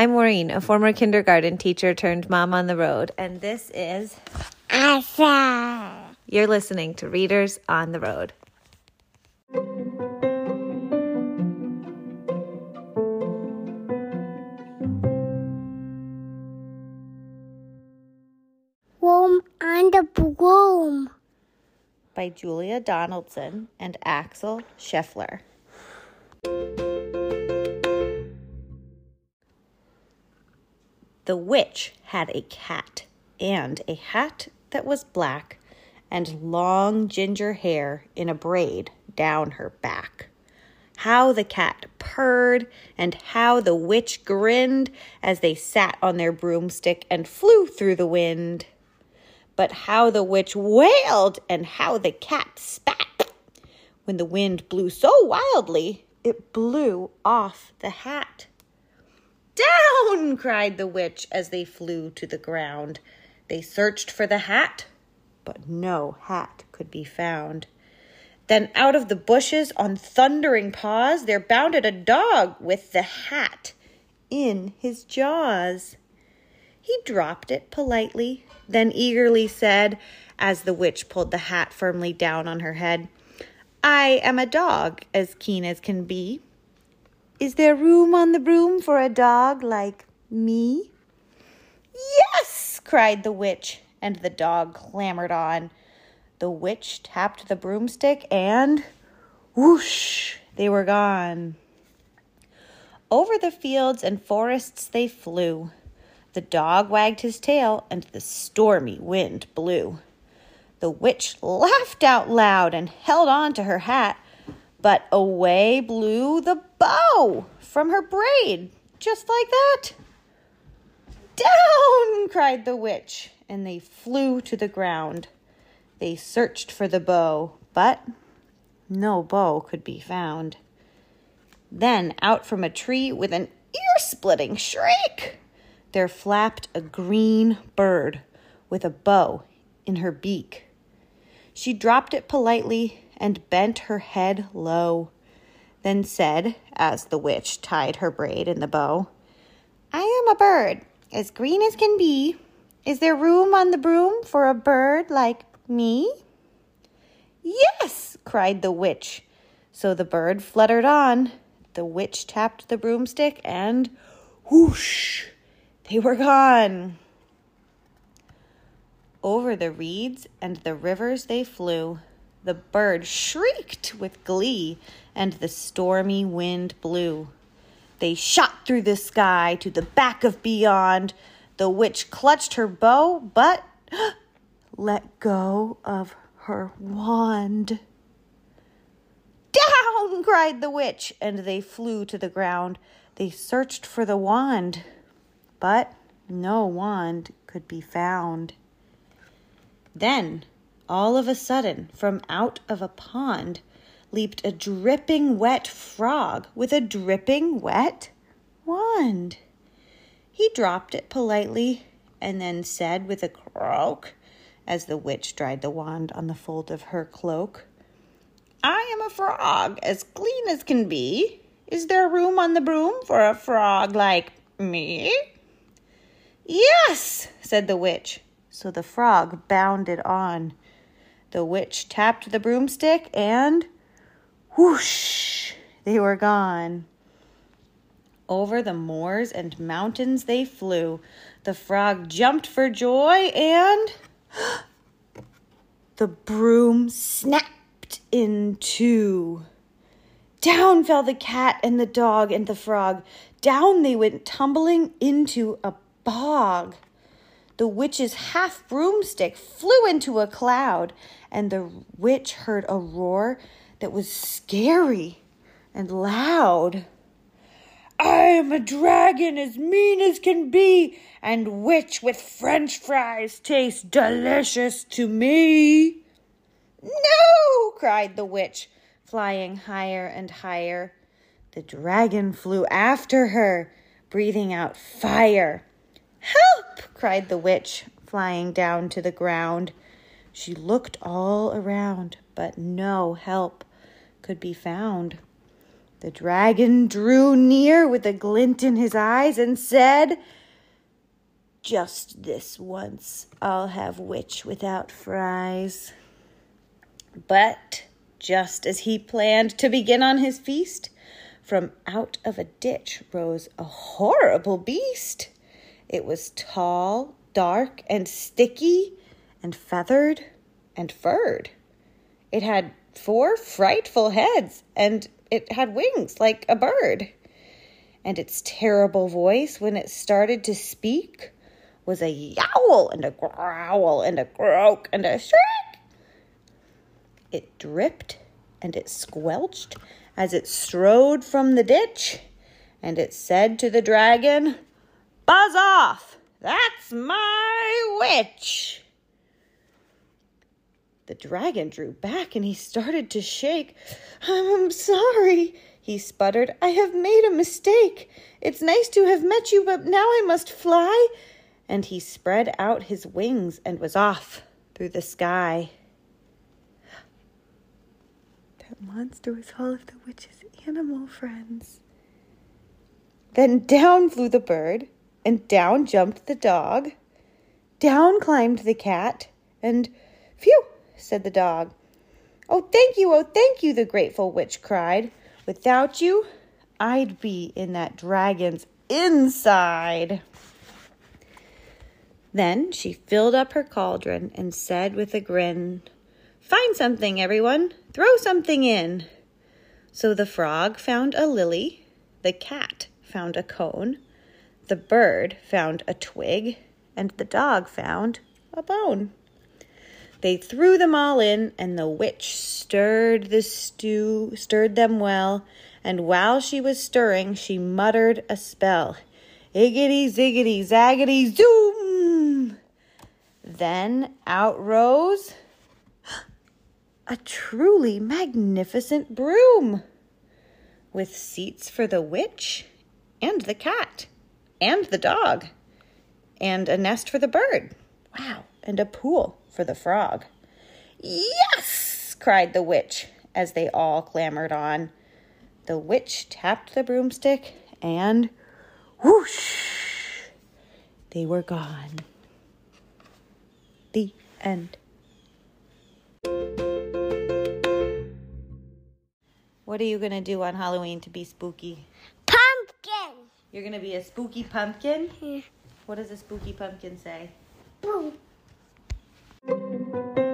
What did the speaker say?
I'm Maureen, a former kindergarten teacher turned mom on the road, and this is Asa. You're listening to Readers on the Road. Room on the Broom. by Julia Donaldson and Axel Scheffler. The witch had a cat and a hat that was black and long ginger hair in a braid down her back. How the cat purred and how the witch grinned as they sat on their broomstick and flew through the wind. But how the witch wailed and how the cat spat. When the wind blew so wildly, it blew off the hat. Down! cried the witch as they flew to the ground. They searched for the hat, but no hat could be found. Then out of the bushes on thundering paws there bounded a dog with the hat in his jaws. He dropped it politely, then eagerly said, as the witch pulled the hat firmly down on her head, I am a dog as keen as can be. Is there room on the broom for a dog like me? Yes, cried the witch, and the dog clambered on. The witch tapped the broomstick, and whoosh, they were gone. Over the fields and forests they flew. The dog wagged his tail, and the stormy wind blew. The witch laughed out loud and held on to her hat, but away blew the bow from her braid, just like that. Down! cried the witch, and they flew to the ground. They searched for the bow, but no bow could be found. Then, out from a tree with an ear splitting shriek, there flapped a green bird with a bow in her beak. She dropped it politely and bent her head low, then said, as the witch tied her braid in the bow, I am a bird, as green as can be. Is there room on the broom for a bird like me? Yes, cried the witch. So the bird fluttered on. The witch tapped the broomstick, and whoosh, they were gone. Over the reeds and the rivers they flew. The bird shrieked with glee, and the stormy wind blew. They shot through the sky to the back of beyond. The witch clutched her bow, but let go of her wand. Down! cried the witch, and they flew to the ground. They searched for the wand, but no wand could be found. Then, all of a sudden, from out of a pond, leaped a dripping wet frog with a dripping wet wand. He dropped it politely and then said with a croak, as the witch dried the wand on the fold of her cloak, I am a frog, as clean as can be. Is there room on the broom for a frog like me? Yes, said the witch. So the frog bounded on. The witch tapped the broomstick and whoosh, they were gone. Over the moors and mountains they flew. The frog jumped for joy and the broom snapped in two. Down fell the cat and the dog and the frog. Down they went tumbling into a bog. The witch's half broomstick flew into a cloud, and the witch heard a roar that was scary and loud. I am a dragon as mean as can be, and witch with french fries tastes delicious to me. No! cried the witch, flying higher and higher. The dragon flew after her, breathing out fire. Help! cried the witch, flying down to the ground. She looked all around, but no help could be found. The dragon drew near with a glint in his eyes and said, Just this once I'll have witch without fries. But just as he planned to begin on his feast, from out of a ditch rose a horrible beast. It was tall, dark, and sticky, and feathered and furred. It had four frightful heads, and it had wings like a bird. And its terrible voice, when it started to speak, was a yowl and a growl and a croak and a shriek. It dripped and it squelched as it strode from the ditch, and it said to the dragon, Buzz off! That's my witch! The dragon drew back and he started to shake. I'm sorry, he sputtered. I have made a mistake. It's nice to have met you, but now I must fly. And he spread out his wings and was off through the sky. That monster was all of the witch's animal friends. Then down flew the bird, and down jumped the dog. Down climbed the cat, and phew! Said the dog. Oh, thank you, oh, thank you, the grateful witch cried. Without you, I'd be in that dragon's inside. Then she filled up her cauldron and said with a grin, Find something, everyone. Throw something in. So the frog found a lily, the cat found a cone, the bird found a twig, and the dog found a bone. They threw them all in, and the witch stirred the stew, stirred them well, and while she was stirring, she muttered a spell. Iggity, ziggity, zaggity, zoom! Then out rose a truly magnificent broom with seats for the witch and the cat and the dog and a nest for the bird. Wow, and a pool for the frog. Yes! cried the witch as they all clambered on. The witch tapped the broomstick and whoosh! They were gone. The end. What are you going to do on Halloween to be spooky? Pumpkin. You're going to be a spooky pumpkin? Yeah. What does a spooky pumpkin say? Boom. Música